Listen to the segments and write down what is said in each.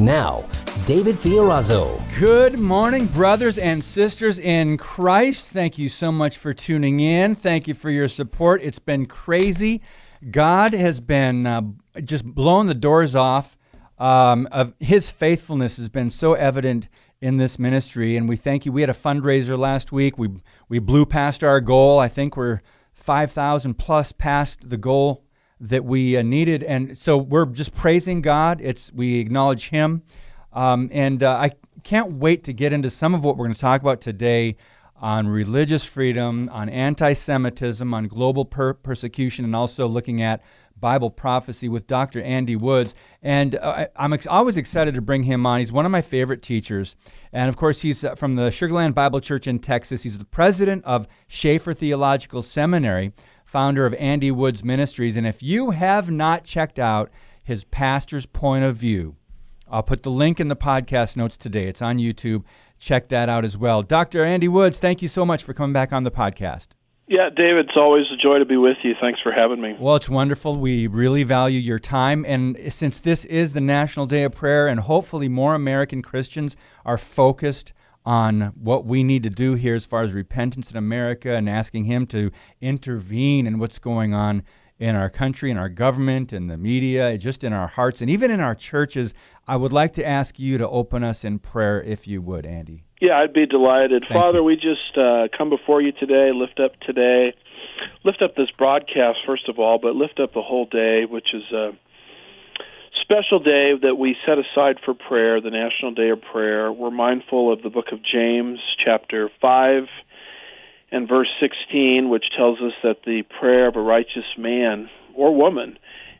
Now, David Fiorazo. Good morning, brothers and sisters in Christ. Thank you so much for tuning in. Thank you for your support. It's been crazy. God has been uh, just blowing the doors off. Um, of his faithfulness has been so evident in this ministry, and we thank you. We had a fundraiser last week. We we blew past our goal. I think we're five thousand plus past the goal that we uh, needed, and so we're just praising God. It's we acknowledge Him, um, and uh, I can't wait to get into some of what we're going to talk about today on religious freedom, on anti-Semitism, on global per- persecution, and also looking at Bible prophecy with Dr. Andy Woods. And uh, I'm ex- always excited to bring him on. He's one of my favorite teachers. And of course, he's uh, from the Sugar Land Bible Church in Texas. He's the president of Chafer Theological Seminary founder of Andy Woods Ministries. And if you have not checked out his pastor's point of view, I'll put the link in the podcast notes today. It's on YouTube. Check that out as well. Dr. Andy Woods, thank you so much for coming back on the podcast. Yeah, David, it's always a joy to be with you. Thanks for having me. Well, it's wonderful. We really value your time. And since this is the National Day of Prayer, and hopefully more American Christians are focused on what we need to do here as far as repentance in America and asking Him to intervene in what's going on in our country, in our government, in the media, just in our hearts, and even in our churches. I would like to ask you to open us in prayer, if you would, Andy. Yeah, I'd be delighted. Thank Father, you. we just uh, come before you today, lift up today, lift up this broadcast, first of all, but lift up the whole day, which is a special day that we set aside for prayer, the National Day of Prayer. We're mindful of the book of James, chapter 5 and verse 16, which tells us that the prayer of a righteous man or woman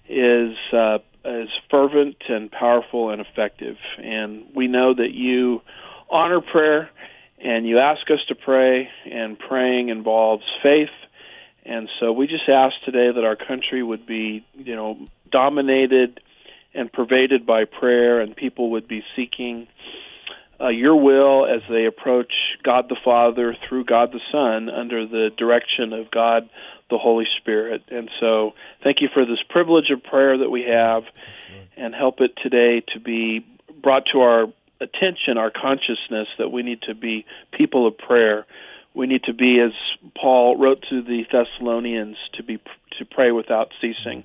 is uh, is fervent and powerful and effective. And we know that you honor prayer and you ask us to pray, and praying involves faith. And so we just ask today that our country would be, you know, dominated and pervaded by prayer, and people would be seeking uh, your will as they approach God the Father through God the Son under the direction of God the Holy Spirit. And so, thank you for this privilege of prayer that we have, and help it today to be brought to our attention, our consciousness that we need to be people of prayer. We need to be, as Paul wrote to the Thessalonians, to be to pray without ceasing.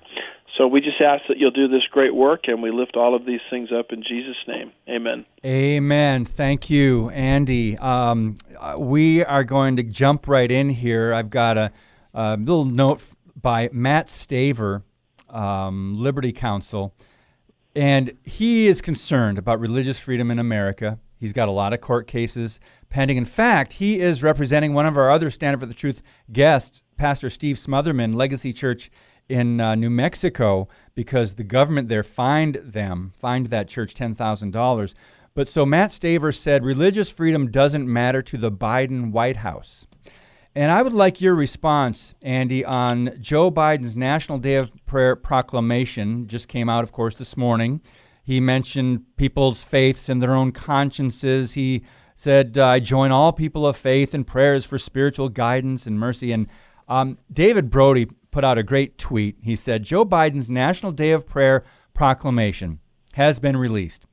So we just ask that you'll do this great work, and we lift all of these things up in Jesus' name. Amen. Amen. Thank you, Andy. Um, uh, we are going to jump right in here. I've got a, a little note by Matt Staver, um, Liberty Counsel, and he is concerned about religious freedom in America. He's got a lot of court cases pending. In fact, he is representing one of our other Stand for the Truth guests, Pastor Steve Smothermon, Legacy Church in uh, New Mexico, because the government there fined them, fined that church $10,000. But so Matt Staver said religious freedom doesn't matter to the Biden White House. And I would like your response, Andy, on Joe Biden's National Day of Prayer proclamation. Just came out, of course, this morning. He mentioned people's faiths and their own consciences. He said, I join all people of faith in prayers for spiritual guidance and mercy. And um, David Brody put out a great tweet. He said, Joe Biden's National Day of Prayer proclamation has been released,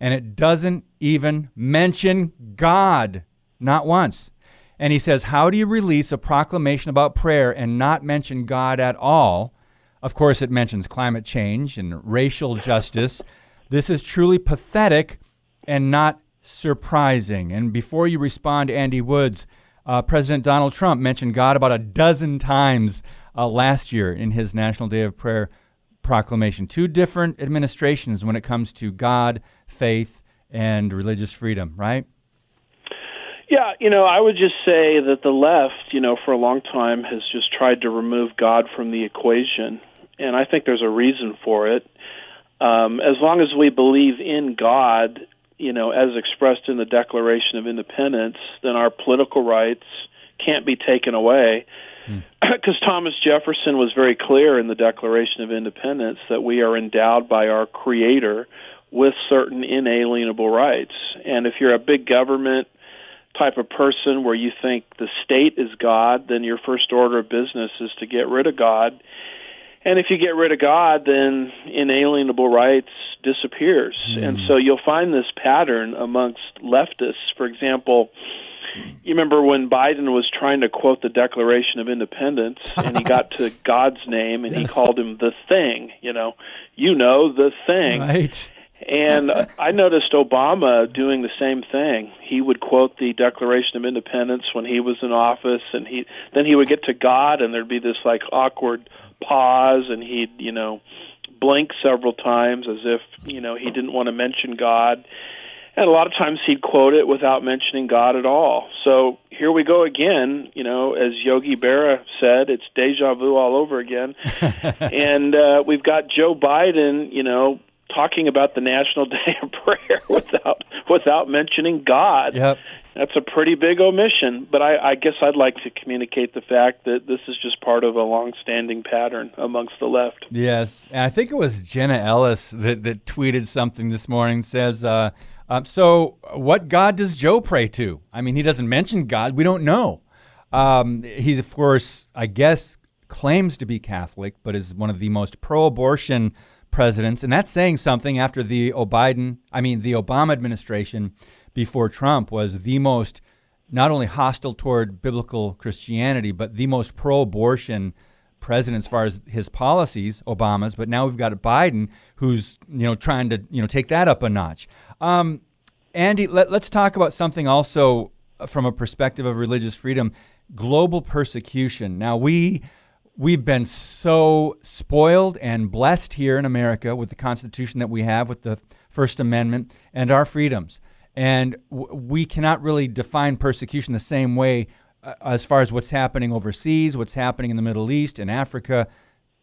and it doesn't even mention God, not once. And he says, How do you release a proclamation about prayer and not mention God at all? Of course, it mentions climate change and racial justice. This is truly pathetic and not surprising. And before you respond, Andy Woods, uh, President Donald Trump mentioned God about a dozen times uh, last year in his National Day of Prayer proclamation. Two different administrations when it comes to God, faith, and religious freedom, right? Yeah, you know, I would just say that the left, you know, for a long time has just tried to remove God from the equation, and I think there's a reason for it. Um, as long as we believe in God, you know, as expressed in the Declaration of Independence, then our political rights can't be taken away. Because hmm. Thomas Jefferson was very clear in the Declaration of Independence that we are endowed by our Creator with certain inalienable rights. And if you're a big government type of person where you think the state is God, then your first order of business is to get rid of God. And if you get rid of God, then inalienable rights disappears. Mm. And so you'll find this pattern amongst leftists. For example, you remember when Biden was trying to quote the Declaration of Independence and he got to God's name and yes. he called him the thing, you know, you know, the thing. Right. And I noticed Obama doing the same thing. He would quote the Declaration of Independence when he was in office, and he then he would get to God, and there'd be this like awkward pause, and he'd you know blink several times as if you know he didn't want to mention God. And a lot of times he'd quote it without mentioning God at all. So here we go again. You know, as Yogi Berra said, it's deja vu all over again. and uh, we've got Joe Biden, you know, talking about the National Day of Prayer without without mentioning God. Yep. That's a pretty big omission, but I, I guess I'd like to communicate the fact that this is just part of a long-standing pattern amongst the left. Yes, and I think it was Jenna Ellis that, that tweeted something this morning. Says, uh, um, "So, what God does Joe pray to? I mean, he doesn't mention God. We don't know. Um, he, of course, I guess, claims to be Catholic, but is one of the most pro-abortion." presidents, and that's saying something after the Biden, I mean the Obama administration before Trump was the most not only hostile toward biblical Christianity, but the most pro-abortion president as far as his policies, Obama's. But now we've got Biden, who's you know trying to you know take that up a notch. Um, Andy, let, let's talk about something also from a perspective of religious freedom: global persecution. Now we we've been so spoiled and blessed here in America with the Constitution that we have, with the First Amendment, and our freedoms. And w- we cannot really define persecution the same way uh, as far as what's happening overseas, what's happening in the Middle East, in Africa,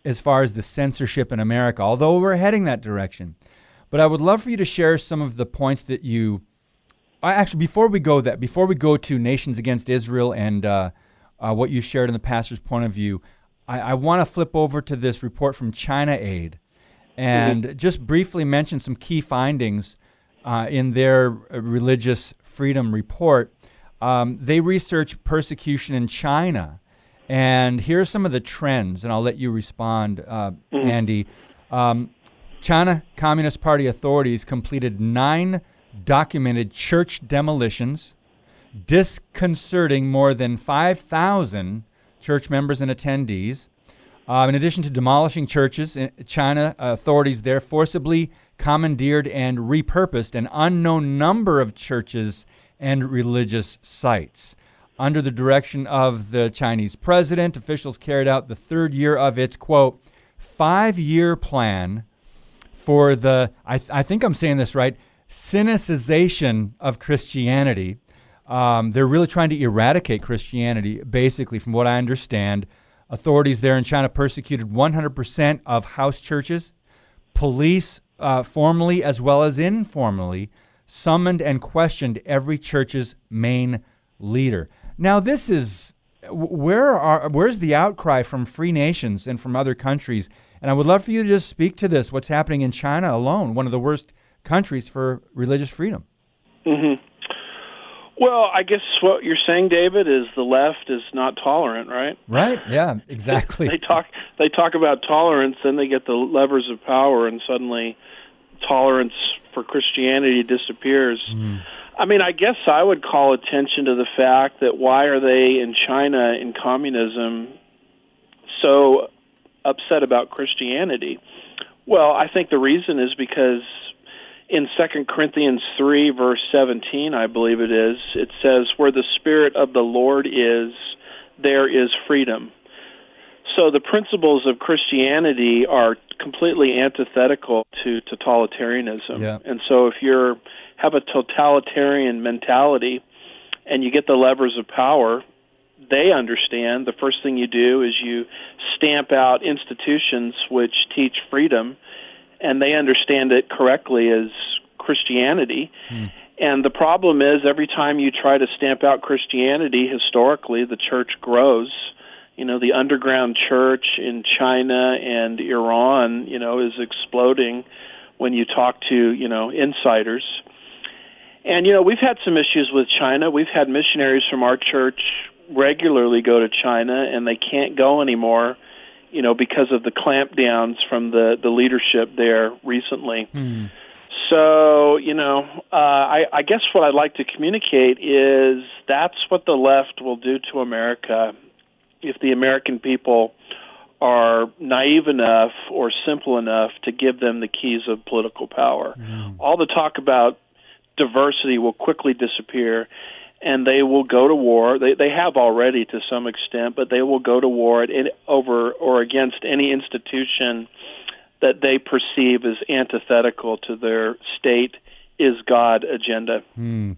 as far as the censorship in America, although we're heading that direction. But I would love for you to share some of the points that you. I Actually, before we go that, before we go to nations against Israel and uh, uh, what you shared in the pastor's point of view, I, I want to flip over to this report from China Aid and mm-hmm. just briefly mention some key findings uh, in their religious freedom report. Um, they research persecution in China. And here are some of the trends, and I'll let you respond, uh, mm-hmm. Andy. Um, China Communist Party authorities completed nine documented church demolitions, disconcerting more than 5,000 church members and attendees. Uh, in addition to demolishing churches, China authorities there forcibly commandeered and repurposed an unknown number of churches and religious sites. Under the direction of the Chinese president, officials carried out the third year of its, quote, five year plan for the, I, th- I think I'm saying this right, Sinicization of Christianity um, they're really trying to eradicate Christianity, basically, from what I understand. Authorities there in China persecuted 100% of house churches. Police, uh, formally as well as informally, summoned and questioned every church's main leader. Now, this is where are where's the outcry from free nations and from other countries? And I would love for you to just speak to this. What's happening in China alone, one of the worst countries for religious freedom? Mm-hmm. Well, I guess what you're saying, David, is the left is not tolerant, right? Right. Yeah. Exactly. they talk. They talk about tolerance, then they get the levers of power, and suddenly tolerance for Christianity disappears. Mm. I mean, I guess I would call attention to the fact that why are they in China in communism so upset about Christianity? Well, I think the reason is because in Second Corinthians three verse seventeen, I believe it is, it says, "Where the Spirit of the Lord is, there is freedom." So the principles of Christianity are completely antithetical to totalitarianism. Yeah. And so if you have a totalitarian mentality and you get the levers of power, they understand the first thing you do is you stamp out institutions which teach freedom and they understand it correctly as Christianity. Hmm. And the problem is, every time you try to stamp out Christianity, historically, the church grows. You know, the underground church in China and Iran, you know, is exploding when you talk to, you know, insiders. And, you know, we've had some issues with China. We've had missionaries from our church regularly go to China, and they can't go anymore, you know, because of the clampdowns from the, the leadership there recently. Hmm. So, you know, uh, I, I guess what I'd like to communicate is that's what the left will do to America if the American people are naive enough or simple enough to give them the keys of political power. Mm. All the talk about diversity will quickly disappear and they will go to war. They they have already to some extent, but they will go to war at, over or against any institution that they perceive as antithetical to their state is God agenda. Hmm.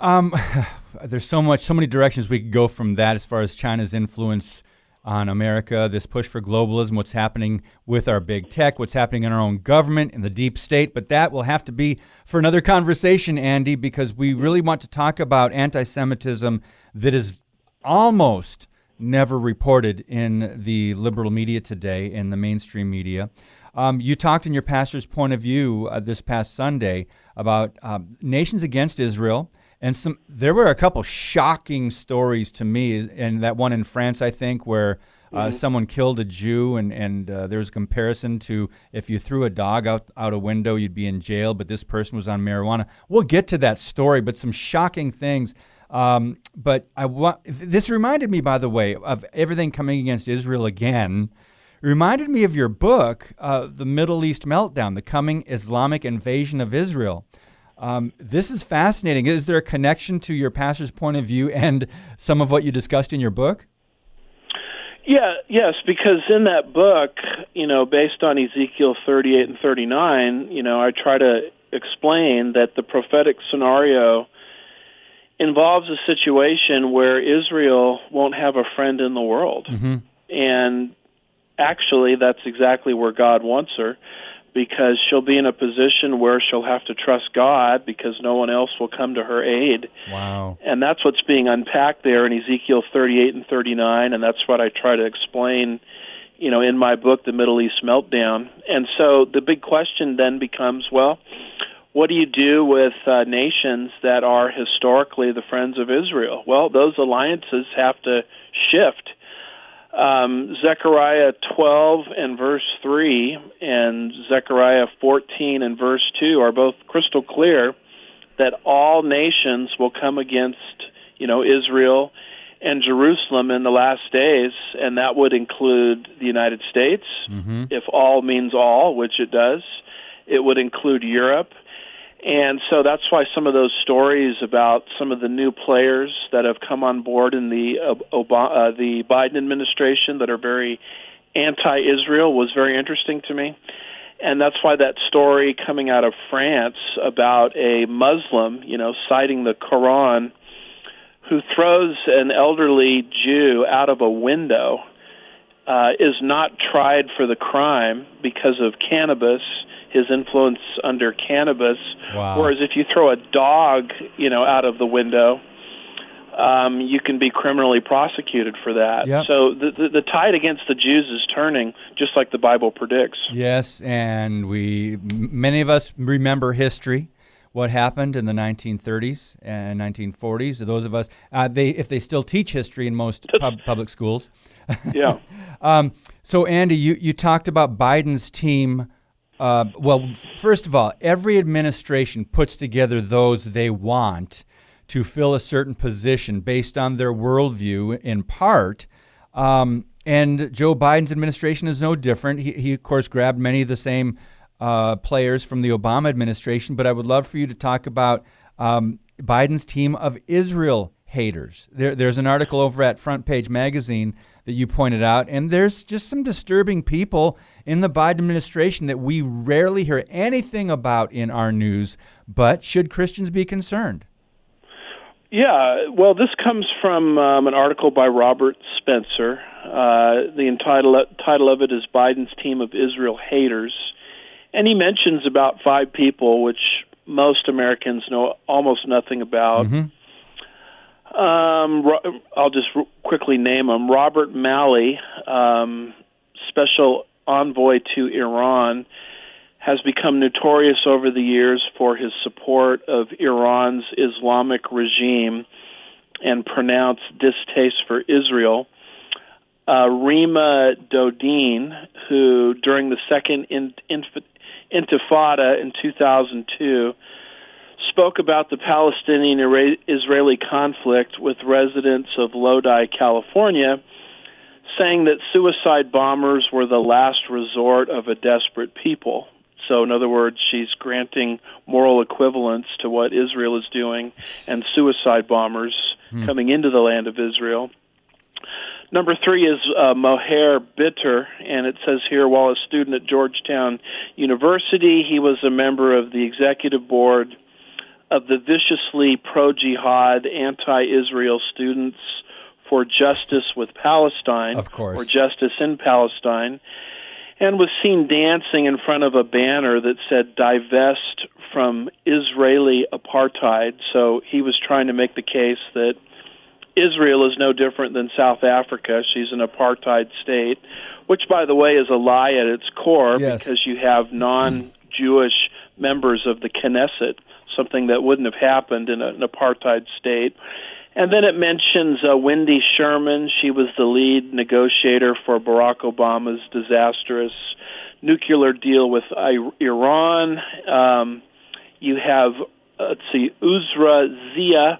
Um, there's so much, so many directions we could go from that as far as China's influence on America, this push for globalism, what's happening with our big tech, what's happening in our own government, in the deep state. But that will have to be for another conversation, Andy, because we really want to talk about anti Semitism that is almost never reported in the liberal media today, in the mainstream media. Um, you talked in your pastor's point of view uh, this past Sunday about um, nations against Israel. And some, there were a couple shocking stories to me, and that one in France, I think, where uh, mm-hmm. someone killed a Jew, and and uh, there's a comparison to if you threw a dog out out a window, you'd be in jail, but this person was on marijuana. We'll get to that story, but some shocking things. Um, but I want this reminded me, by the way, of everything coming against Israel again. Reminded me of your book, uh, "The Middle East Meltdown: The Coming Islamic Invasion of Israel." Um, this is fascinating. Is there a connection to your pastor's point of view and some of what you discussed in your book? Yeah, yes, because in that book, you know, based on Ezekiel 38 and 39, you know, I try to explain that the prophetic scenario involves a situation where Israel won't have a friend in the world. Mm-hmm. And actually, that's exactly where God wants her because she'll be in a position where she'll have to trust God because no one else will come to her aid. Wow. And that's what's being unpacked there in Ezekiel 38 and 39 and that's what I try to explain you know in my book The Middle East Meltdown. And so the big question then becomes well what do you do with uh, nations that are historically the friends of Israel? Well, those alliances have to shift. Um, Zechariah 12 and verse 3 and Zechariah 14 and verse 2 are both crystal clear that all nations will come against, you know, Israel and Jerusalem in the last days, and that would include the United States, mm-hmm. if all means all, which it does. It would include Europe. And so that's why some of those stories about some of the new players that have come on board in the uh, Obama, uh, the Biden administration that are very anti-Israel was very interesting to me. And that's why that story coming out of France about a Muslim, you know, citing the Quran, who throws an elderly Jew out of a window, uh, is not tried for the crime because of cannabis his influence under cannabis. Wow. Whereas if you throw a dog, you know, out of the window, um, you can be criminally prosecuted for that. Yep. So the, the, the tide against the Jews is turning, just like the Bible predicts. Yes, and we many of us remember history. What happened in the 1930s and 1940s? Those of us, uh, they if they still teach history in most pub, public schools. yeah. um, so Andy, you you talked about Biden's team uh, well, first of all, every administration puts together those they want to fill a certain position based on their worldview, in part. Um, and Joe Biden's administration is no different. He, he of course, grabbed many of the same uh, players from the Obama administration. But I would love for you to talk about um, Biden's team of Israel haters. There, there's an article over at Front Page Magazine that you pointed out, and there's just some disturbing people in the Biden administration that we rarely hear anything about in our news. But should Christians be concerned? Yeah, well, this comes from um, an article by Robert Spencer. Uh, the entitle, title of it is Biden's Team of Israel Haters. and he mentions about five people, which most Americans know almost nothing about. Mm-hmm. Um, I'll just quickly name them: Robert Malley, um, special envoy to Iran, has become notorious over the years for his support of Iran's Islamic regime and pronounced distaste for Israel. Uh, Reema Dodin, who during the second in, in, Intifada in 2002 spoke about the Palestinian Israeli conflict with residents of Lodi, California, saying that suicide bombers were the last resort of a desperate people. So, in other words, she's granting moral equivalence to what Israel is doing and suicide bombers hmm. coming into the land of Israel. Number three is uh, Maher Bitar, and it says here while a student at Georgetown University, he was a member of the executive board of the viciously pro jihad, anti Israel Students for Justice with Palestine, of course. or Justice in Palestine, and was seen dancing in front of a banner that said divest from Israeli apartheid. So he was trying to make the case that Israel is no different than South Africa. She's an apartheid state, which, by the way, is a lie at its core yes. because you have non Jewish members of the Knesset, something that wouldn't have happened in an apartheid state. And then it mentions uh, Wendy Sherman. She was the lead negotiator for Barack Obama's disastrous nuclear deal with Iran. Um, you have, uh, let's see, Uzra Zeya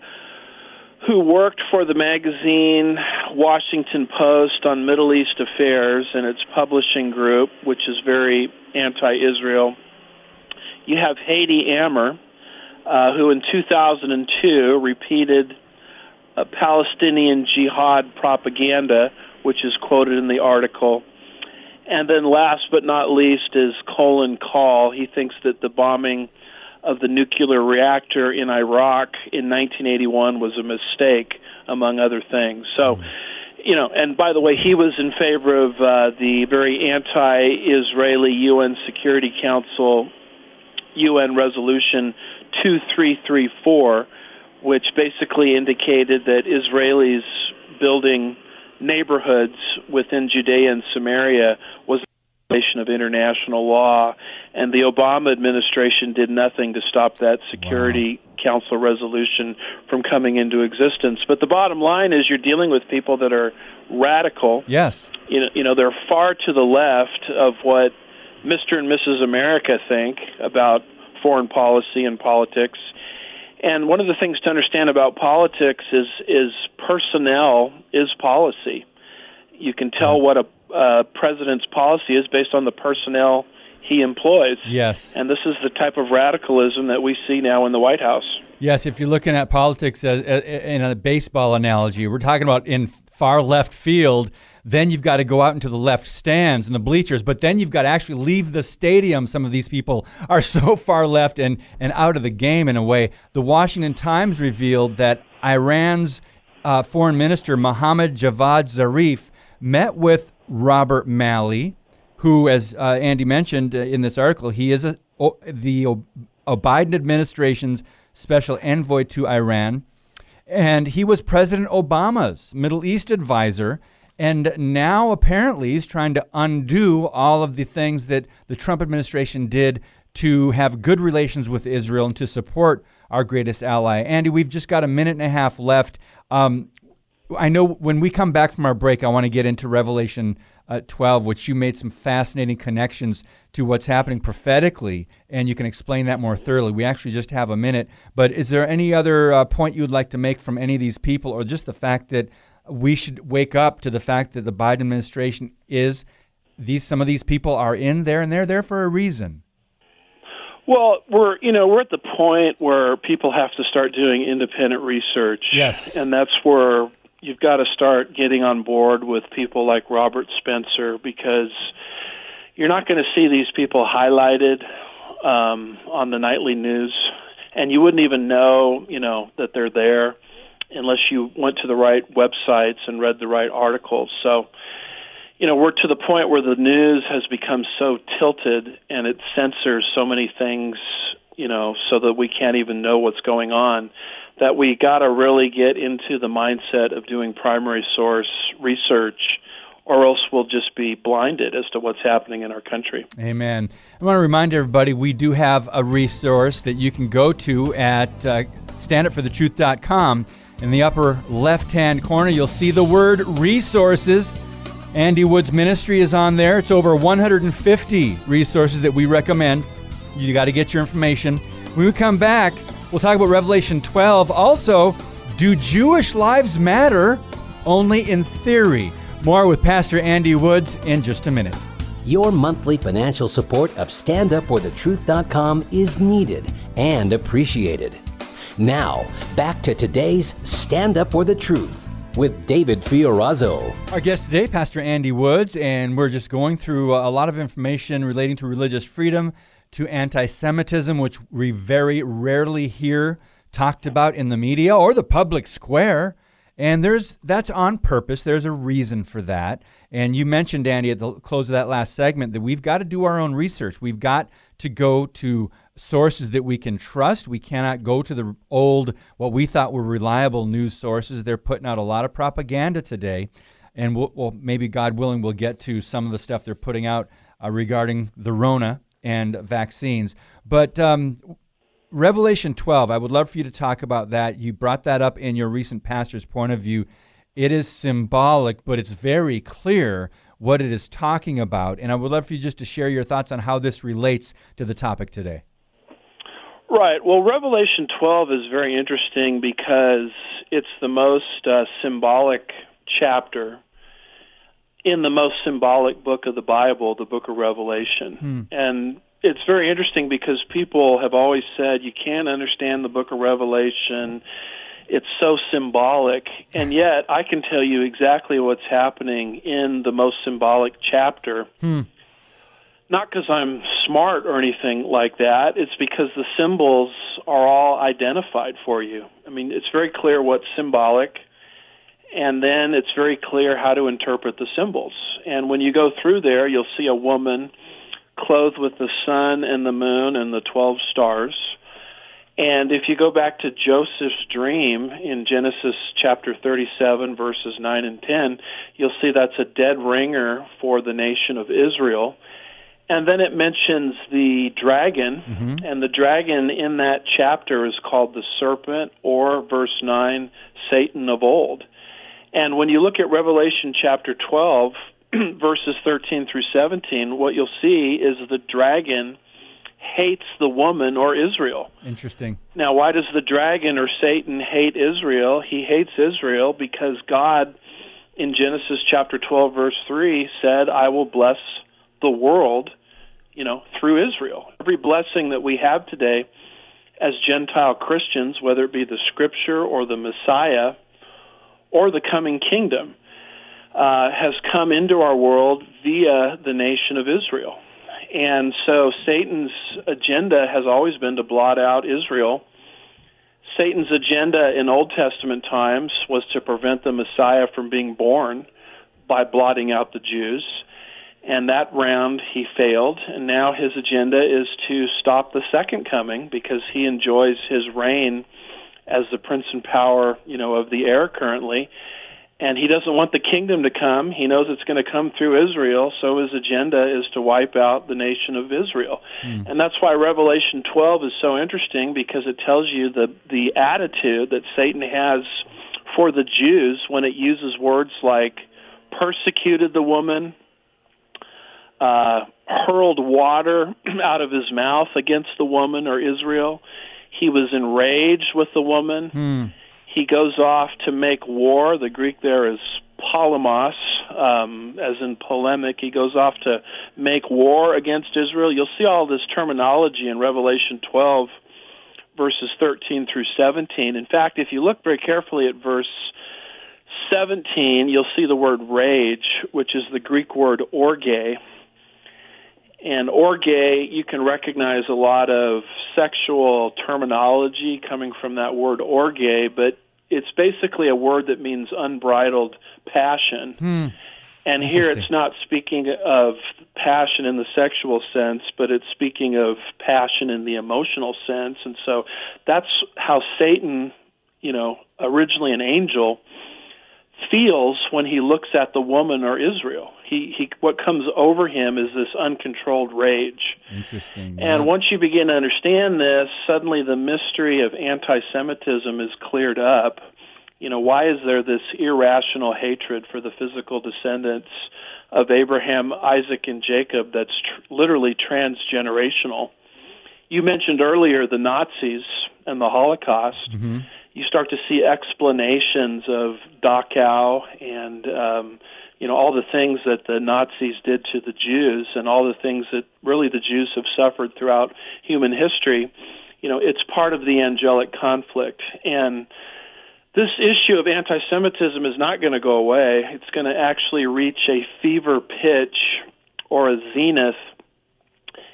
who worked for the magazine Washington Post on Middle East affairs and its publishing group, which is very anti Israel. You have Hady Amr, uh, who in 2002 repeated Palestinian jihad propaganda, which is quoted in the article. And then last but not least is Colin Kahl. He thinks that the bombing of the nuclear reactor in Iraq in 1981 was a mistake, among other things. So, you know, and by the way, he was in favor of uh, the very anti-Israeli UN Security Council UN Resolution 2334, which basically indicated that Israelis building neighborhoods within Judea and Samaria was a violation of international law, and the Obama administration did nothing to stop that Security wow. Council resolution from coming into existence. But the bottom line is you're dealing with people that are radical. Yes. You know, you know they're far to the left of what Mr. and Mrs. America think about foreign policy and politics. And one of the things to understand about politics is is personnel is policy. You can tell what a uh, president's policy is based on the personnel he employs. Yes. And this is the type of radicalism that we see now in the White House. Yes, if you're looking at politics as, as, in a baseball analogy, we're talking about in far left field. Then you've got to go out into the left stands and the bleachers, but then you've got to actually leave the stadium. Some of these people are so far left and, and out of the game in a way. The Washington Times revealed that Iran's uh, foreign minister, Mohammad Javad Zarif, met with Robert Malley, who, as uh, Andy mentioned uh, in this article, he is a, o- the o- Biden administration's special envoy to Iran. And he was President Obama's Middle East advisor. And now apparently he's trying to undo all of the things that the Trump administration did to have good relations with Israel and to support our greatest ally. Andy, we've just got a minute and a half left. Um, I know when we come back from our break, I want to get into Revelation uh, 12, which you made some fascinating connections to what's happening prophetically, and you can explain that more thoroughly. We actually just have a minute, but is there any other uh, point you'd like to make from any of these people, or just the fact that we should wake up to the fact that the Biden administration is these some of these people are in there and they're there for a reason? Well, we're you know we're at the point where people have to start doing independent research. Yes, and that's where you've got to start getting on board with people like Robert Spencer because you're not going to see these people highlighted um, on the nightly news, and you wouldn't even know, you know, that they're there unless you went to the right websites and read the right articles. So, you know, we're to the point where the news has become so tilted and it censors so many things, you know, so that we can't even know what's going on. That we got to really get into the mindset of doing primary source research or else we'll just be blinded as to what's happening in our country. Amen. I want to remind everybody we do have a resource that you can go to at uh, standupforthetruth.com. In the upper left hand corner, you'll see the word resources. Andy Woods Ministry is on there. It's over 150 resources that we recommend. You got to get your information. When we come back, we'll talk about Revelation 12. Also, do Jewish lives matter? Only in theory. More with Pastor Andy Woods in just a minute. Your monthly financial support of StandUpForTheTruth.com is needed and appreciated. Now, back to today's Stand Up for the Truth with David Fiorazo. Our guest today, Pastor Andy Woods, and we're just going through a lot of information relating to religious freedom, to anti Semitism, which we very rarely hear talked about in the media or the public square. And there's that's on purpose. There's a reason for that. And you mentioned, Andy, at the close of that last segment, that we've got to do our own research. We've got to go to sources that we can trust. We cannot go to the old, what we thought were reliable news sources. They're putting out a lot of propaganda today. And we'll, well maybe God willing, we'll get to some of the stuff they're putting out uh, regarding the Rona and vaccines. But um, Revelation 12, I would love for you to talk about that. You brought that up in your recent pastor's point of view. It is symbolic, but it's very clear what it is talking about. And I would love for you just to share your thoughts on how this relates to the topic today. Right. Well, Revelation 12 is very interesting because it's the most uh, symbolic chapter in the most symbolic book of the Bible, the book of Revelation. Hmm. And it's very interesting because people have always said you can't understand the book of Revelation. It's so symbolic. And yet, I can tell you exactly what's happening in the most symbolic chapter. Hmm. Not because I'm smart or anything like that. It's because the symbols are all identified for you. I mean, it's very clear what's symbolic, and then it's very clear how to interpret the symbols. And when you go through there, you'll see a woman clothed with the sun and the moon and the 12 stars. And if you go back to Joseph's dream in Genesis chapter 37, verses 9 and 10, you'll see that's a dead ringer for the nation of Israel. And then it mentions the dragon, mm-hmm. and the dragon in that chapter is called the serpent, or verse 9, Satan of old. And when you look at Revelation chapter 12, verses 13 through 17, what you'll see is the dragon hates the woman or Israel. Interesting. Now, why does the dragon or Satan hate Israel? He hates Israel because God, in Genesis chapter 12, verse 3, said, I will bless the world, you know, through Israel. Every blessing that we have today as Gentile Christians, whether it be the scripture or the Messiah or the coming kingdom, uh, has come into our world via the nation of Israel. And so Satan's agenda has always been to blot out Israel. Satan's agenda in Old Testament times was to prevent the Messiah from being born by blotting out the Jews. And that round he failed, and now his agenda is to stop the second coming because he enjoys his reign as the prince and power, you know, of the air currently and he doesn't want the kingdom to come. He knows it's going to come through Israel, so his agenda is to wipe out the nation of Israel. Mm. And that's why Revelation 12 is so interesting because it tells you the the attitude that Satan has for the Jews when it uses words like persecuted the woman, uh, hurled water out of his mouth against the woman or Israel. He was enraged with the woman. Mm he goes off to make war. The Greek there is polemos, um, as in polemic. He goes off to make war against Israel. You'll see all this terminology in Revelation 12, verses 13 through 17. In fact, if you look very carefully at verse 17, you'll see the word rage, which is the Greek word orge. And orge, you can recognize a lot of sexual terminology coming from that word orge, but it's basically a word that means unbridled passion. Hmm. And here it's not speaking of passion in the sexual sense, but it's speaking of passion in the emotional sense. And so that's how Satan, you know, originally an angel, feels when he looks at the woman or Israel. He, he what comes over him is this uncontrolled rage. Interesting. Yeah. And once you begin to understand this, suddenly the mystery of anti-Semitism is cleared up. You know, why is there this irrational hatred for the physical descendants of Abraham, Isaac, and Jacob that's tr- literally transgenerational? You mentioned earlier the Nazis and the Holocaust. Mm-hmm you start to see explanations of Dachau and um, you know all the things that the Nazis did to the Jews and all the things that really the Jews have suffered throughout human history. You know, it's part of the angelic conflict and this issue of anti-Semitism is not going to go away. It's going to actually reach a fever pitch or a zenith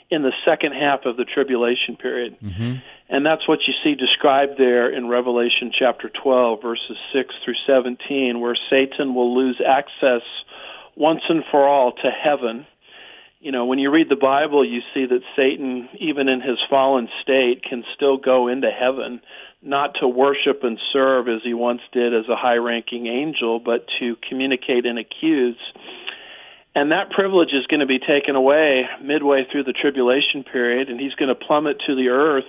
in the second half of the tribulation period. Mm-hmm. And that's what you see described there in Revelation chapter 12, verses 6 through 17, where Satan will lose access once and for all to heaven. You know, when you read the Bible, you see that Satan, even in his fallen state, can still go into heaven, not to worship and serve as he once did as a high ranking angel, but to communicate and accuse. And that privilege is going to be taken away midway through the tribulation period, and he's going to plummet to the earth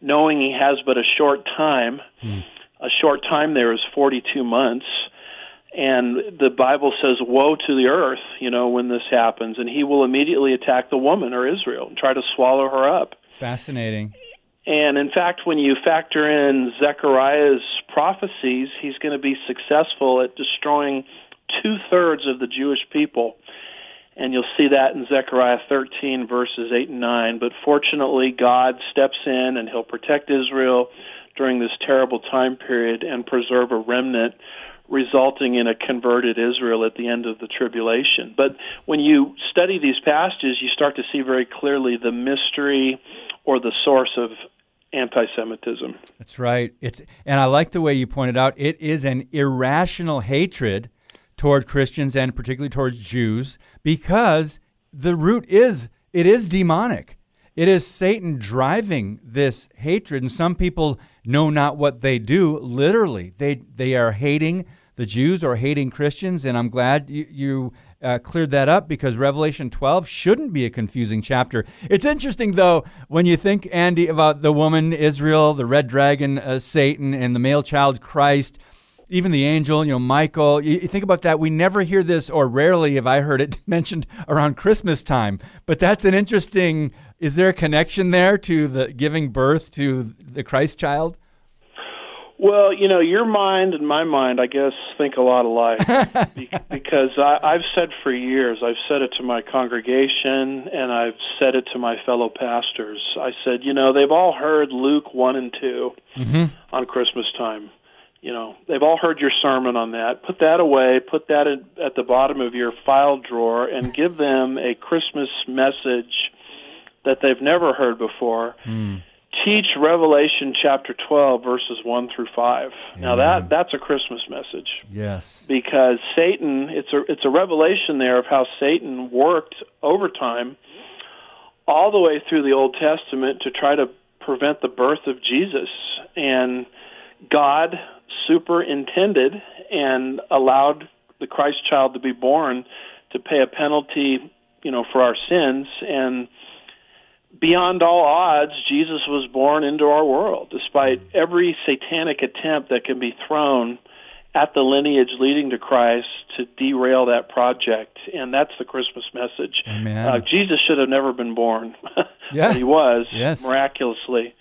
knowing he has but a short time. Hmm. A short time there is 42 months. And the Bible says, Woe to the earth, you know, when this happens. And he will immediately attack the woman or Israel and try to swallow her up. Fascinating. And in fact, when you factor in Zechariah's prophecies, he's going to be successful at destroying two thirds of the Jewish people and you'll see that in Zechariah 13, verses 8 and 9. But fortunately, God steps in and he'll protect Israel during this terrible time period and preserve a remnant, resulting in a converted Israel at the end of the tribulation. But when you study these passages, you start to see very clearly the mystery or the source of anti-Semitism. That's right. It's and I like the way you pointed out it is an irrational hatred toward Christians and particularly towards Jews because the root is it is demonic. It is Satan driving this hatred, and some people know not what they do. Literally, they they are hating the Jews or hating Christians, and I'm glad you, you uh, cleared that up because Revelation 12 shouldn't be a confusing chapter. It's interesting, though, when you think, Andy, about the woman Israel, the red dragon uh, Satan, and the male child Christ even the angel, you know, Michael. You, you, think about that. We never hear this, or rarely have I heard it mentioned around Christmas time. But that's an interesting. Is there a connection there to the giving birth to the Christ child? Well, you know, your mind and my mind, I guess, think a lot alike. because I, I've said for years, I've said it to my congregation and I've said it to my fellow pastors. I said, you know, they've all heard Luke 1 and 2 mm-hmm. on Christmas time you know they've all heard your sermon on that. Put that away put that at the bottom of your file drawer and give them a christmas message that they've never heard before. Mm. teach revelation chapter 12 verses 1 through 5 yeah. now that that's a christmas message. Yes. Because satan it's a it's a revelation there of how satan worked overtime all the way through the old testament to try to prevent the birth of jesus. And god superintended and allowed the Christ child to be born to pay a penalty, you know, for our sins and beyond all odds Jesus was born into our world despite every satanic attempt that can be thrown at the lineage leading to Christ to derail that project and that's the Christmas message. Uh, Jesus should have never been born. yeah. he was yes. miraculously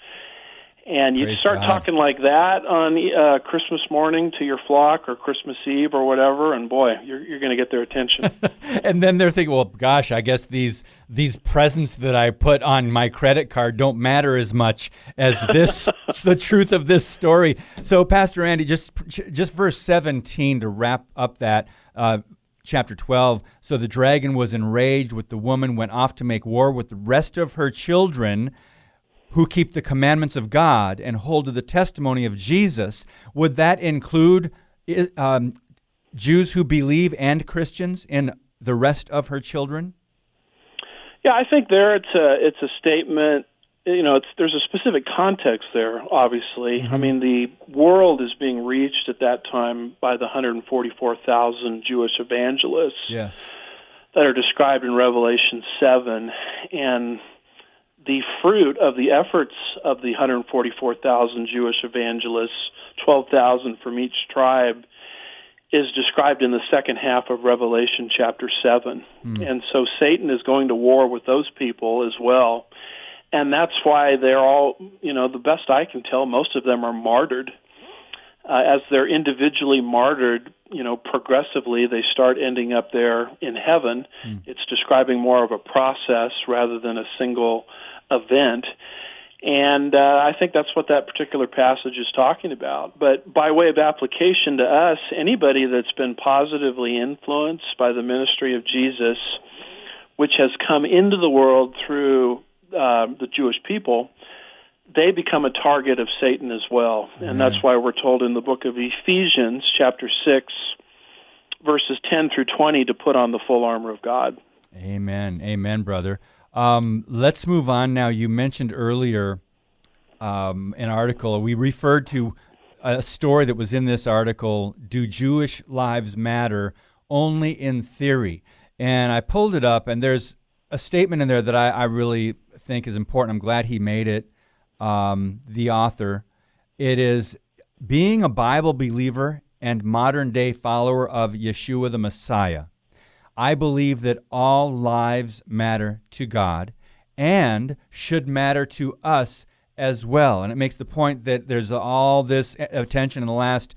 and you Praise start God. talking like that on uh, Christmas morning to your flock or Christmas Eve or whatever, and boy, you're you're going to get their attention. and then they're thinking, well, gosh, I guess these these presents that I put on my credit card don't matter as much as this the truth of this story. So, Pastor Andy, just just verse seventeen to wrap up that. Uh, chapter 12. So the dragon was enraged with the woman, went off to make war with the rest of her children who keep the commandments of God and hold to the testimony of Jesus, would that include um, Jews who believe and Christians in the rest of her children? Yeah, I think there it's a it's a statement. You know, it's there's a specific context there. Obviously, mm-hmm. I mean the world is being reached at that time by the 144,000 Jewish evangelists. Yes. That are described in Revelation seven, and the fruit of the efforts of the 144,000 Jewish evangelists, 12,000 from each tribe, is described in the second half of Revelation chapter 7. Mm. And so Satan is going to war with those people as well. And that's why they're all, you know, the best I can tell, most of them are martyred. Uh, as they're individually martyred, you know, progressively they start ending up there in heaven. Mm. It's describing more of a process rather than a single event. And uh, I think that's what that particular passage is talking about. But by way of application to us, anybody that's been positively influenced by the ministry of Jesus, which has come into the world through uh, the Jewish people, they become a target of Satan as well. Amen. And that's why we're told in the book of Ephesians, chapter 6, verses 10 through 20, to put on the full armor of God. Amen. Amen, brother. Um, let's move on now. You mentioned earlier um, an article. We referred to a story that was in this article Do Jewish Lives Matter? Only in Theory. And I pulled it up, and there's a statement in there that I, I really think is important. I'm glad he made it, um, the author. It is being a Bible believer and modern day follower of Yeshua the Messiah I believe that all lives matter to God and should matter to us as well. And it makes the point that there's all this attention in the last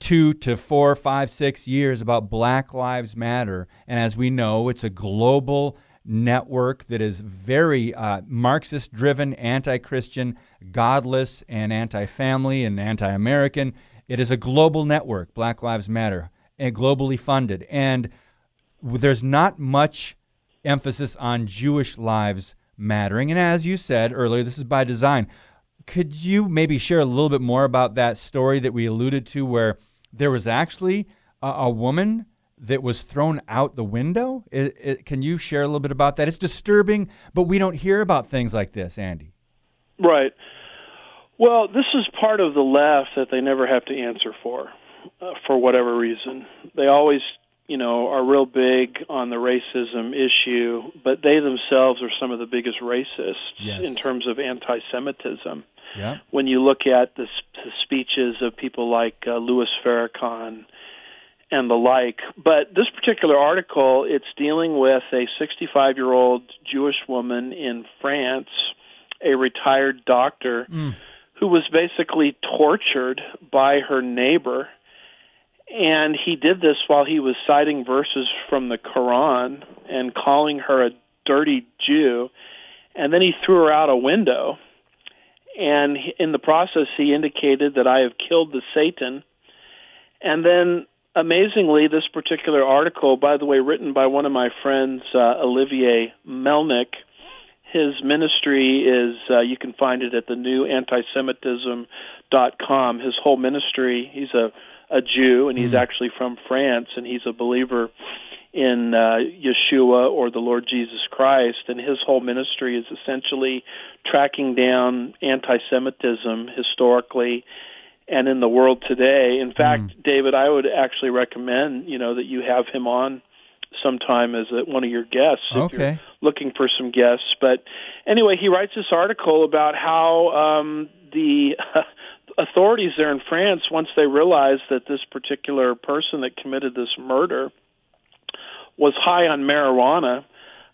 two to four, five, six years about Black Lives Matter. And as we know, it's a global network that is very uh, Marxist driven, anti Christian, godless, and anti family and anti American. It is a global network, Black Lives Matter, and globally funded. And there's not much emphasis on Jewish lives mattering. And as you said earlier, this is by design. Could you maybe share a little bit more about that story that we alluded to where there was actually a, a woman that was thrown out the window? It, it, can you share a little bit about that? It's disturbing, but we don't hear about things like this, Andy. Right. Well, this is part of the left that they never have to answer for, uh, for whatever reason. They always you know, are real big on the racism issue, but they themselves are some of the biggest racists yes. in terms of anti-Semitism. Yeah. When you look at the, the speeches of people like uh, Louis Farrakhan and the like, but this particular article, it's dealing with a 65-year-old Jewish woman in France, a retired doctor, mm. who was basically tortured by her neighbor and he did this while he was citing verses from the Quran and calling her a dirty Jew. And then he threw her out a window. And in the process, he indicated that I have killed the Satan. And then, amazingly, this particular article, by the way, written by one of my friends, uh, Olivier Melnick, his ministry is, uh, you can find it at the new antisemitism.com. His whole ministry, he's a a Jew, and he's mm. actually from France, and he's a believer in uh, Yeshua or the Lord Jesus Christ, and his whole ministry is essentially tracking down anti-Semitism historically and in the world today. In fact, mm. David, I would actually recommend you know that you have him on sometime as a, one of your guests if okay. you're looking for some guests. But anyway, he writes this article about how um, the authorities there in France, once they realized that this particular person that committed this murder was high on marijuana,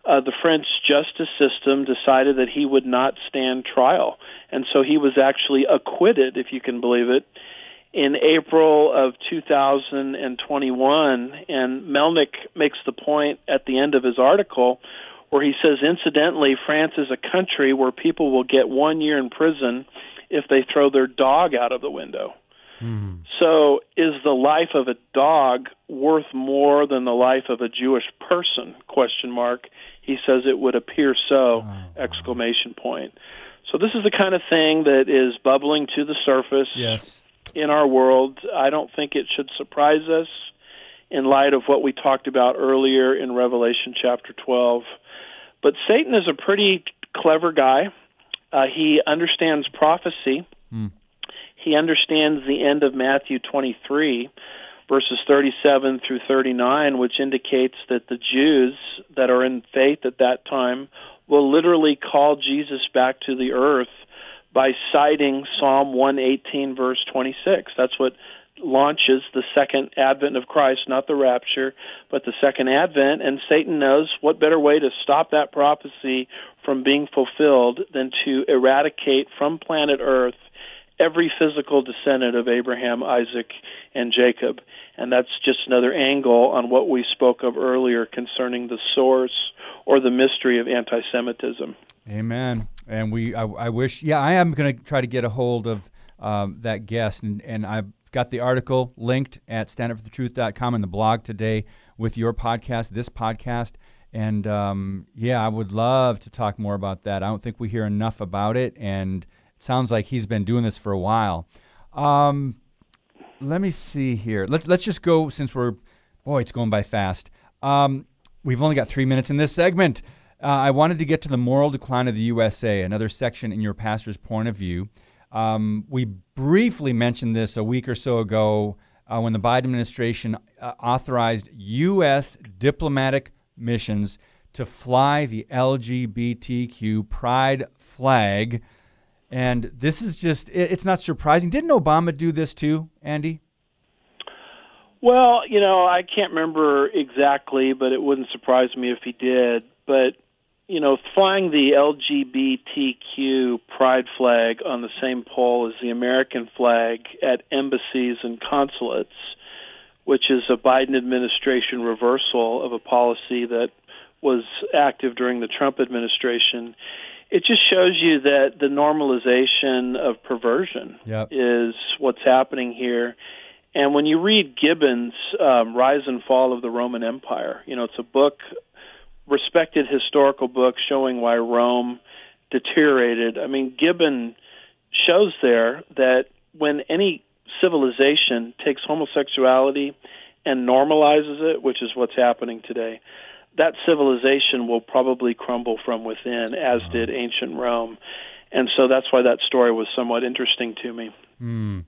uh, the French justice system decided that he would not stand trial. And so he was actually acquitted, if you can believe it, in April of 2021. And Melnick makes the point at the end of his article where he says, incidentally, France is a country where people will get one year in prison if they throw their dog out of the window. Mm. So, is the life of a dog worth more than the life of a Jewish person? Question mark. He says it would appear so. Oh, exclamation point. So this is the kind of thing that is bubbling to the surface yes. in our world. I don't think it should surprise us in light of what we talked about earlier in Revelation chapter 12. But Satan is a pretty clever guy. Uh, he understands prophecy. Hmm. He understands the end of Matthew 23, verses 37 through 39, which indicates that the Jews that are in faith at that time will literally call Jesus back to the earth by citing Psalm 118, verse 26. That's what launches the second advent of Christ, not the rapture, but the second advent. And Satan knows what better way to stop that prophecy from being fulfilled than to eradicate from planet Earth every physical descendant of Abraham, Isaac, and Jacob. And that's just another angle on what we spoke of earlier concerning the source or the mystery of anti Semitism. Amen. And we, I, I wish, yeah, I am going to try to get a hold of um, that guest, and, and I've got the article linked at standupforthetruth.com in the blog today with your podcast, this podcast. And um, yeah, I would love to talk more about that. I don't think we hear enough about it, and sounds like he's been doing this for a while. Um, let me see here. Let's let's just go since we're boy, it's going by fast. Um, we've only got three minutes in this segment. Uh, I wanted to get to the moral decline of the USA, another section in your pastor's point of view. Um, we briefly mentioned this a week or so ago uh, when the Biden administration uh, authorized U.S. diplomatic missions to fly the LGBTQ pride flag. And this is just, it's not surprising. Didn't Obama do this too, Andy? Well, you know, I can't remember exactly, but it wouldn't surprise me if he did. But you know, flying the LGBTQ pride flag on the same pole as the American flag at embassies and consulates, which is a Biden administration reversal of a policy that was active during the Trump administration. It just shows you that the normalization of perversion yep. is what's happening here. And when you read Gibbon's um, Rise and Fall of the Roman Empire, you know, it's a book respected historical book showing why Rome deteriorated. I mean, Gibbon shows there that when any civilization takes homosexuality and normalizes it, which is what's happening today, that civilization will probably crumble from within, as did ancient Rome. And so that's why that story was somewhat interesting to me. Mm.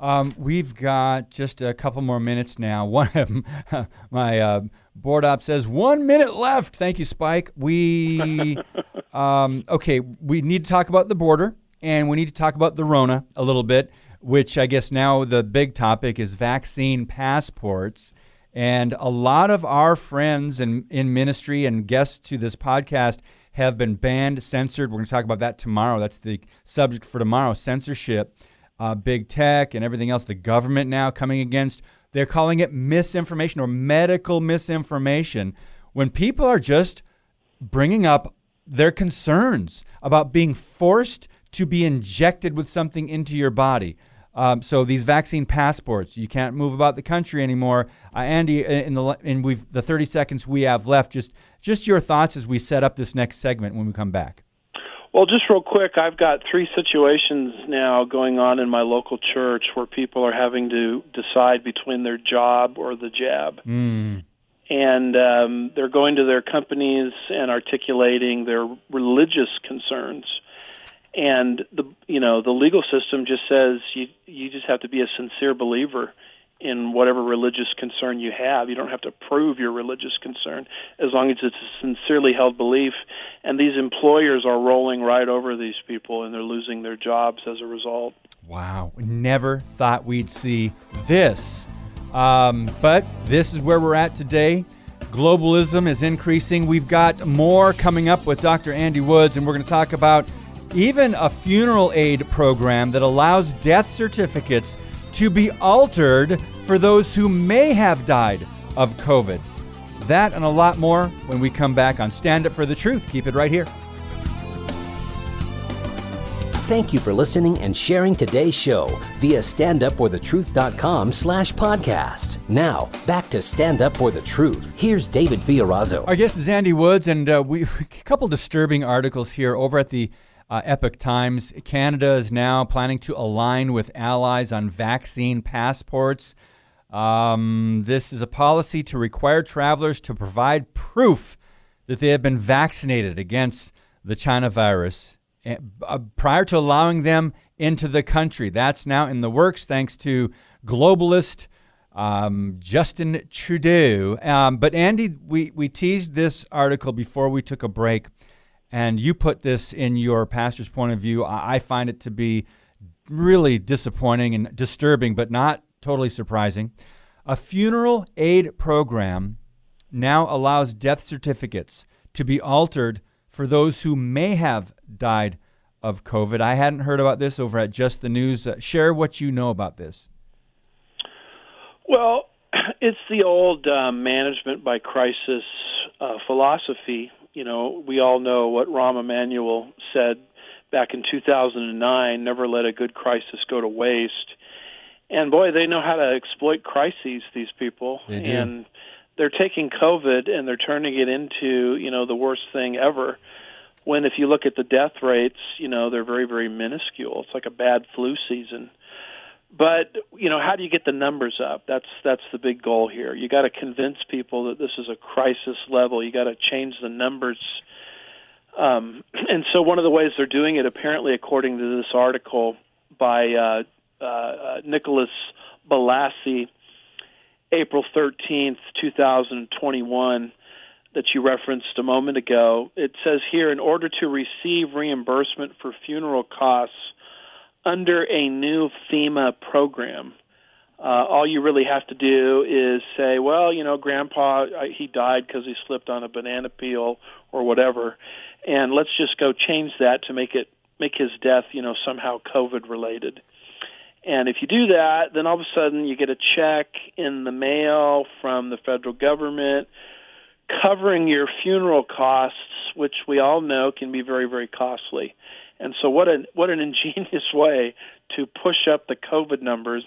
Um, we've got just a couple more minutes now. One of them, my uh, board op says one minute left. Thank you, Spike. We um, okay. We need to talk about the border, and we need to talk about the Rona a little bit. Which I guess now the big topic is vaccine passports. And a lot of our friends in, in ministry and guests to this podcast have been banned, censored. We're going to talk about that tomorrow. That's the subject for tomorrow censorship uh, big tech and everything else, the government now coming against. They're calling it misinformation or medical misinformation when people are just bringing up their concerns about being forced to be injected with something into your body. Um, so these vaccine passports, you can't move about the country anymore. Uh, Andy, in the in we've the 30 seconds we have left, just just your thoughts as we set up this next segment when we come back. Well, just real quick, I've got three situations now going on in my local church where people are having to decide between their job or the jab. Mm. And um, they're going to their companies and articulating their religious concerns. And the you know the legal system just says you you just have to be a sincere believer in whatever religious concern you have. You don't have to prove your religious concern as long as it's a sincerely held belief. And these employers are rolling right over these people and they're losing their jobs as a result. Wow. Never thought we'd see this. Um, but this is where we're at today. Globalism is increasing. We've got more coming up with Dr. Andy Woods, and we're going to talk about even a funeral aid program that allows death certificates to be altered for those who may have died of COVID. That and a lot more when we come back on Stand Up for the Truth. Keep it right here. Thank you for listening and sharing today's show via standupforthetruth.com slash podcast. Now, back to Stand Up for the Truth. Here's David Fiorazo. Our guest is Andy Woods, and uh, we a couple disturbing articles here over at the uh, Epoch Times. Canada is now planning to align with allies on vaccine passports. Um, this is a policy to require travelers to provide proof that they have been vaccinated against the China virus eh, uh, prior to allowing them into the country. That's now in the works thanks to globalist um, Justin Trudeau. Um, but Andy, we, we teased this article before we took a break, and you put this in your pastor's point of view. I, find it to be really disappointing and disturbing, but not totally surprising. A funeral aid program now allows death certificates to be altered for those who may have died of COVID. I hadn't heard about this over at Just the News. Uh, share what you know about this. Well, it's the old uh, management by crisis uh, philosophy. You know, we all know what Rahm Emanuel said back in 2009 never let a good crisis go to waste. And boy, they know how to exploit crises, these people. They. And they're taking COVID and they're turning it into, you know, the worst thing ever. When if you look at the death rates, you know, they're very, very minuscule. It's like a bad flu season but you know how do you get the numbers up? That's that's the big goal here. You got to convince people that this is a crisis level. You got to change the numbers. Um, and so one of the ways they're doing it apparently according to this article by uh, uh, uh Nicholas Ballasy April 13th 2021 that you referenced a moment ago it says here in order to receive reimbursement for funeral costs under a new FEMA program. Uh, all you really have to do is say, well, you know, Grandpa, he died because he slipped on a banana peel or whatever, and let's just go change that to make it make his death, you know, somehow COVID related. And if you do that, then all of a sudden you get a check in the mail from the federal government covering your funeral costs, which we all know can be very, very costly. And so, what an what an ingenious way to push up the COVID numbers,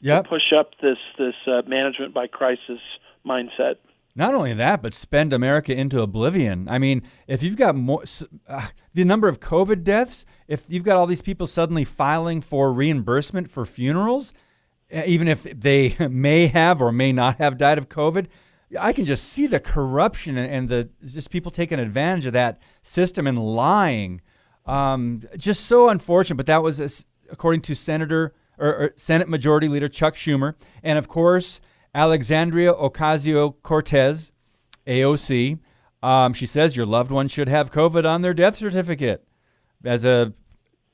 yep. to push up this this uh, management by crisis mindset. Not only that, but spend America into oblivion. I mean, if you've got more, uh, the number of COVID deaths, if you've got all these people suddenly filing for reimbursement for funerals, even if they may have or may not have died of COVID, I can just see the corruption and the just people taking advantage of that system and lying um, just so unfortunate, but that was according to Senator or, or, Senate Majority Leader Chuck Schumer, and of course Alexandria Ocasio Cortez, AOC. Um, she says your loved one should have COVID on their death certificate as a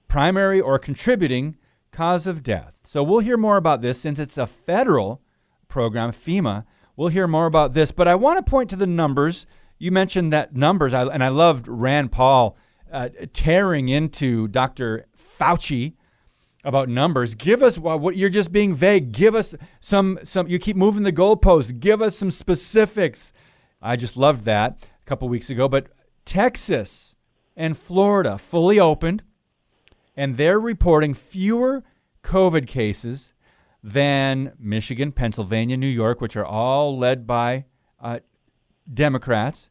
primary or contributing cause of death. So we'll hear more about this since it's a federal program, FEMA. We'll hear more about this, but I want to point to the numbers. You mentioned that numbers, and I loved Rand Paul uh, tearing into Dr. Fauci about numbers. Give us what you're just being vague. Give us some some. You keep moving the goalposts. Give us some specifics. I just loved that a couple weeks ago. But Texas and Florida fully opened, and they're reporting fewer COVID cases than Michigan, Pennsylvania, New York, which are all led by uh, Democrats.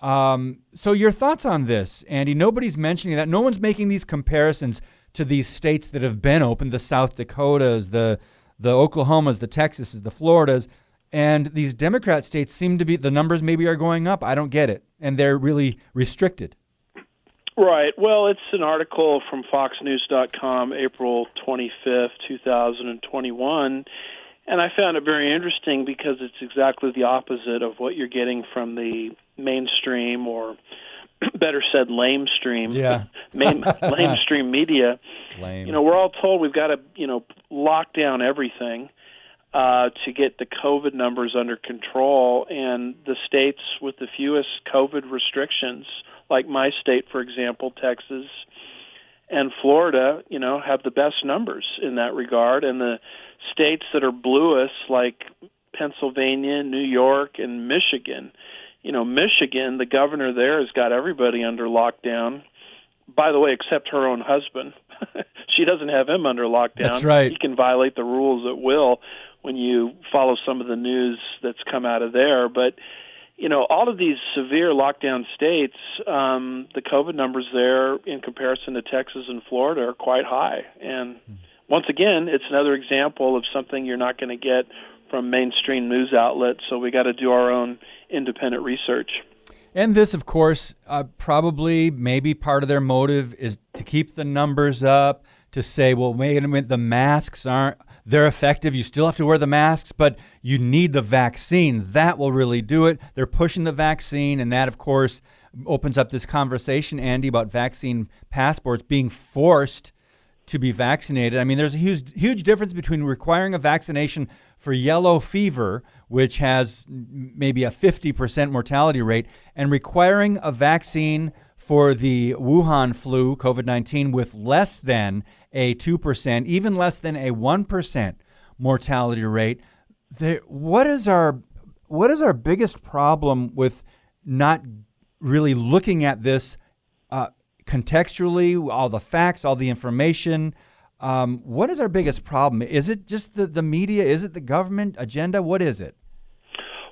Um, so, your thoughts on this, Andy? Nobody's mentioning that. No one's making these comparisons to these states that have been open the South Dakotas, the, the Oklahomas, the Texases, the Floridas. And these Democrat states seem to be, the numbers maybe are going up. I don't get it. And they're really restricted. Right. Well, it's an article from FoxNews.com, April 25th, 2021. And I found it very interesting because it's exactly the opposite of what you're getting from the mainstream or better said lamestream. Yeah. Main, lamestream media. Lame. you know we're all told we've got to you know lock down everything uh, to get the COVID numbers under control, and the states with the fewest COVID restrictions, like my state, for example, Texas and Florida, you know, have the best numbers in that regard, and the states that are bluest, like Pennsylvania, New York, and Michigan, you know, Michigan, the governor there has got everybody under lockdown. By the way, except her own husband. she doesn't have him under lockdown. That's right. He can violate the rules at will when you follow some of the news that's come out of there. But you know, all of these severe lockdown states, um, the COVID numbers there, in comparison to Texas and Florida, are quite high. And once again, it's another example of something you're not going to get from mainstream news outlets. So we got to do our own independent research. And this, of course, uh, probably maybe part of their motive is to keep the numbers up, to say, well, wait a minute, the masks aren't they're effective. You still have to wear the masks, but you need the vaccine. That will really do it. They're pushing the vaccine, and that, of course, opens up this conversation, Andy, about vaccine passports being forced to be vaccinated. I mean, there's a huge, huge difference between requiring a vaccination for yellow fever, which has maybe a 50% mortality rate, and requiring a vaccine for the Wuhan flu, COVID 19, with less than a 2%, even less than a 1% mortality rate. There, what is our what is our biggest problem with not really looking at this uh, contextually, all the facts, all the information? Um, what is our biggest problem? Is it just the, the media? Is it the government agenda? What is it?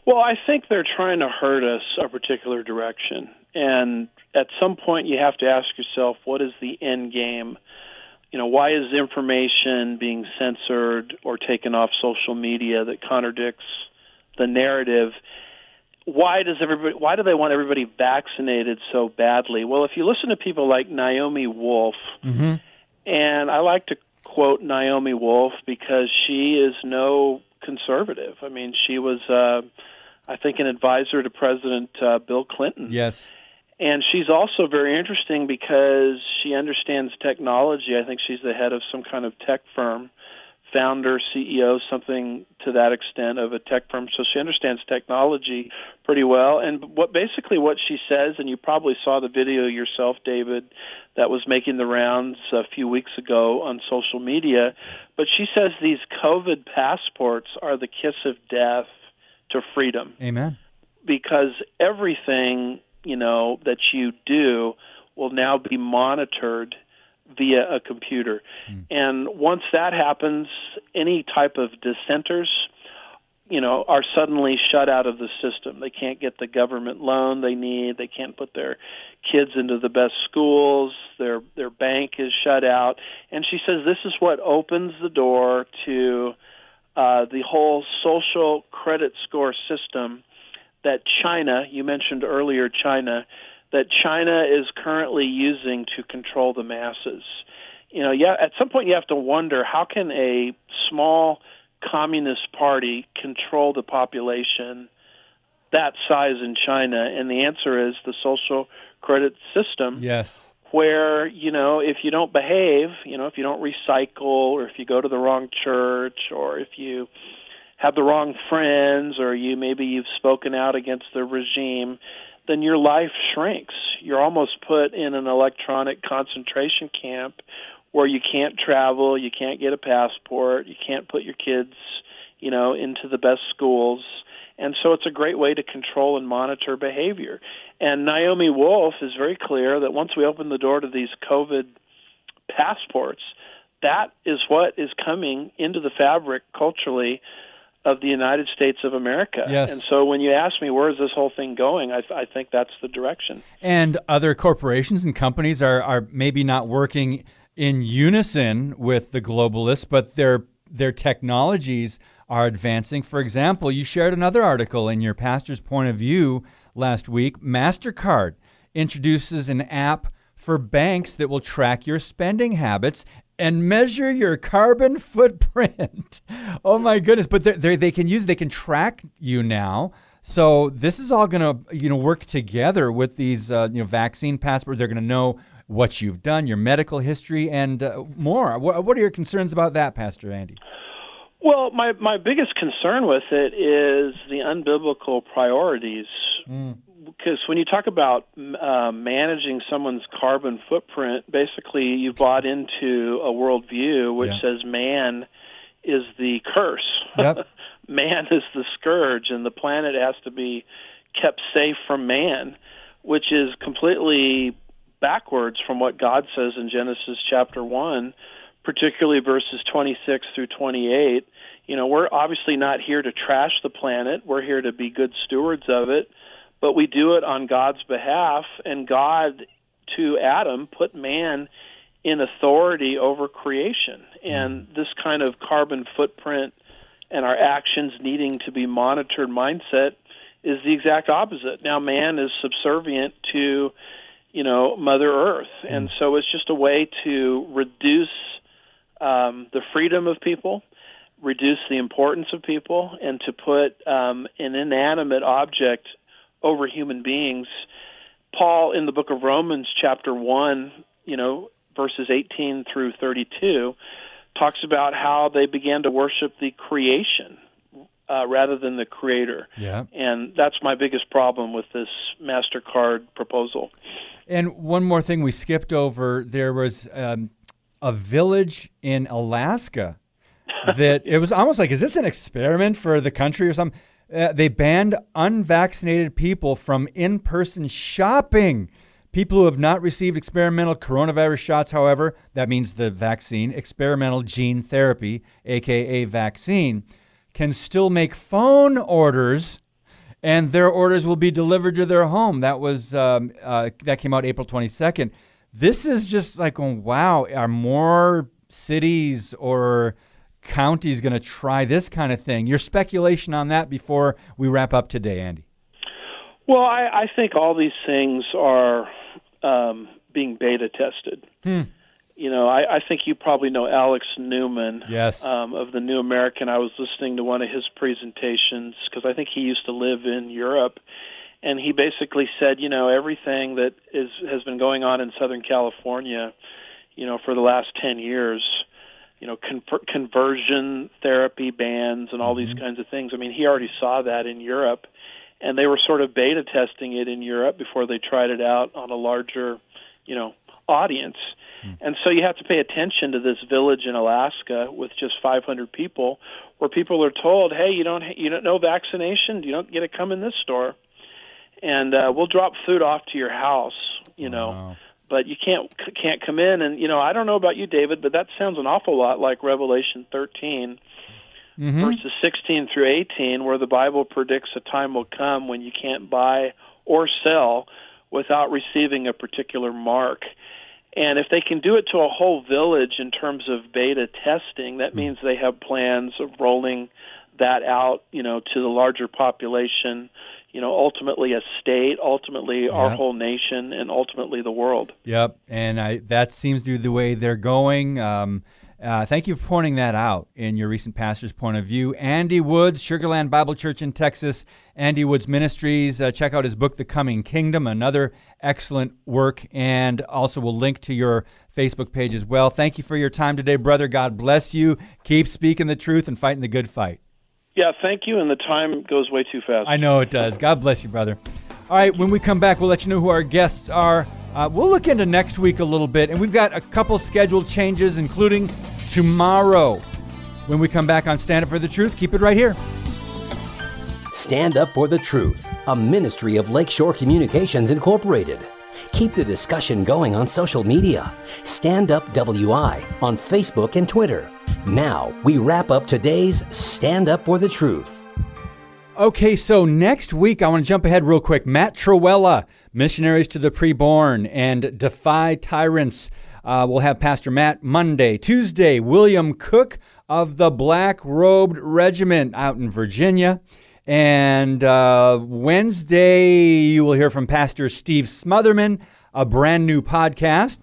Well, I think they're trying to hurt us a particular direction. And at some point, you have to ask yourself, what is the end game? You know, why is information being censored or taken off social media that contradicts the narrative? Why does everybody? Why do they want everybody vaccinated so badly? Well, if you listen to people like Naomi Wolf, mm-hmm. and I like to quote Naomi Wolf because she is no conservative. I mean, she was, uh, I think, an advisor to President uh, Bill Clinton. Yes and she's also very interesting because she understands technology. I think she's the head of some kind of tech firm, founder, CEO, something to that extent of a tech firm. So she understands technology pretty well. And what basically what she says, and you probably saw the video yourself, David, that was making the rounds a few weeks ago on social media. But she says these COVID passports are the kiss of death to freedom. Amen. Because everything you know that you do will now be monitored via a computer. Mm. And once that happens, any type of dissenters, you know, are suddenly shut out of the system. They can't get the government loan they need. They can't put their kids into the best schools. Their their bank is shut out. And she says this is what opens the door to uh, the whole social credit score system that China, you mentioned earlier China, that China is currently using to control the masses. You know, yeah, at some point you have to wonder how can a small communist party control the population that size in China? And the answer is the social credit system. Yes. Where, you know, if you don't behave, you know, if you don't recycle or if you go to the wrong church or if you have the wrong friends or you maybe you've spoken out against the regime, then your life shrinks. You're almost put in an electronic concentration camp where you can't travel, you can't get a passport, you can't put your kids, you know, into the best schools. And so it's a great way to control and monitor behavior. And Naomi Wolf is very clear that once we open the door to these COVID passports, that is what is coming into the fabric culturally of the United States of America. Yes. And so when you ask me where is this whole thing going, I, I think that's the direction. And other corporations and companies are, are maybe not working in unison with the globalists, but their their technologies are advancing. For example, you shared another article in your pastor's point of view last week. MasterCard introduces an app for banks that will track your spending habits and measure your carbon footprint. oh my goodness! But they're, they can use they can track you now. So this is all going to you know work together with these uh, you know vaccine passports. They're going to know what you've done, your medical history, and uh, more. What, what are your concerns about that, Pastor Andy? Well, my my biggest concern with it is the unbiblical priorities. Mm because when you talk about uh, managing someone's carbon footprint, basically you bought into a worldview which yeah. says man is the curse. Yep. man is the scourge, and the planet has to be kept safe from man, which is completely backwards from what God says in Genesis chapter 1, particularly verses 26 through 28. You know, we're obviously not here to trash the planet, we're here to be good stewards of it but we do it on God's behalf. And God, to Adam, put man in authority over creation. And this kind of carbon footprint, and our actions needing to be monitored mindset is the exact opposite. Now, man is subservient to, you know, Mother Earth, and so it's just a way to reduce um, the freedom of people, reduce the importance of people, and to put um, an inanimate object over human beings. Paul, in the book of Romans, chapter 1, you know, verses 18 through 32, talks about how they began to worship the creation uh, rather than the creator. Yeah. And that's my biggest problem with this MasterCard proposal. And one more thing we skipped over there was um, a village in Alaska that it was almost like, is this an experiment for the country or something? Uh, they banned unvaccinated people from in person shopping. People who have not received experimental coronavirus shots, however, that means the vaccine, experimental gene therapy, aka vaccine, can still make phone orders and their orders will be delivered to their home. That was um, uh, that came out April 22nd. This is just like, oh, wow, are more cities or counties going to try this kind of thing? Your speculation on that before we wrap up today, Andy. Well, I, I think all these things are um, being beta tested. Hmm. You know, I, I think you probably know Alex Newman Yes. um, of the New American. I was listening to one of his presentations because I think he used to live in Europe, and he basically said, you know, everything that is has been going on in Southern California, you know, for the last ten years, you know, conver- conversion therapy bans and all these kinds of things. I mean, he already saw that in Europe, and they were sort of beta testing it in Europe before they tried it out on a larger, you know, audience. And so you have to pay attention to this village in Alaska with just 500 people, where people are told, "Hey, you don't you don't know vaccination, you don't get to come in this store, and uh, we'll drop food off to your house, you know, Wow. But you can't can't come in." And you know, I don't know about you, David, but that sounds an awful lot like Revelation 13 Mhm. verses 16 through 18, where the Bible predicts a time will come when you can't buy or sell without receiving a particular mark. And if they can do it to a whole village in terms of beta testing, that means they have plans of rolling that out, you know, to the larger population, you know, ultimately a state, ultimately our whole nation, and ultimately the world. Yep, and I, that seems to be the way they're going. Um, uh, thank you for pointing that out in your recent pastor's point of view. Andy Woods, Sugar Land Bible Church in Texas, Andy Woods Ministries. Uh, check out his book, The Coming Kingdom, another excellent work, and also we'll link to your Facebook page as well. Thank you for your time today, brother. God bless you. Keep speaking the truth and fighting the good fight. Yeah, thank you. And the time goes way too fast. I know it does. God bless you, brother. All right, when we come back, we'll let you know who our guests are. Uh, we'll look into next week a little bit, and we've got a couple scheduled changes, including tomorrow. When we come back on Stand Up for the Truth, keep it right here. Stand Up for the Truth, a ministry of Lakeshore Communications Incorporated. Keep the discussion going on social media. Stand Up WI on Facebook and Twitter. Now, we wrap up today's Stand Up for the Truth. Okay, so next week, I want to jump ahead real quick. Matt Trewhella, Missionaries to the Preborn and Defy Tyrants. Uh, we'll have Pastor Matt Monday. Tuesday, William Cook of the Black Robed Regiment out in Virginia. And uh, Wednesday, you will hear from Pastor Steve Smothermon, a brand new podcast.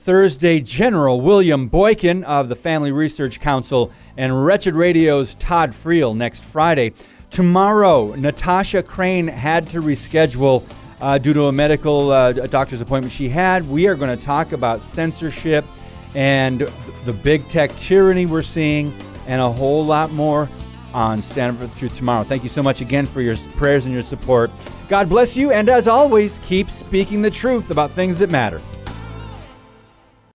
Thursday, General William Boykin of the Family Research Council and Wretched Radio's Todd Friel next Friday. Tomorrow, Natasha Crain had to reschedule uh, due to a medical uh, doctor's appointment she had. We are going to talk about censorship and the big tech tyranny we're seeing and a whole lot more on Stand for the Truth tomorrow. Thank you so much again for your prayers and your support. God bless you, and as always, keep speaking the truth about things that matter.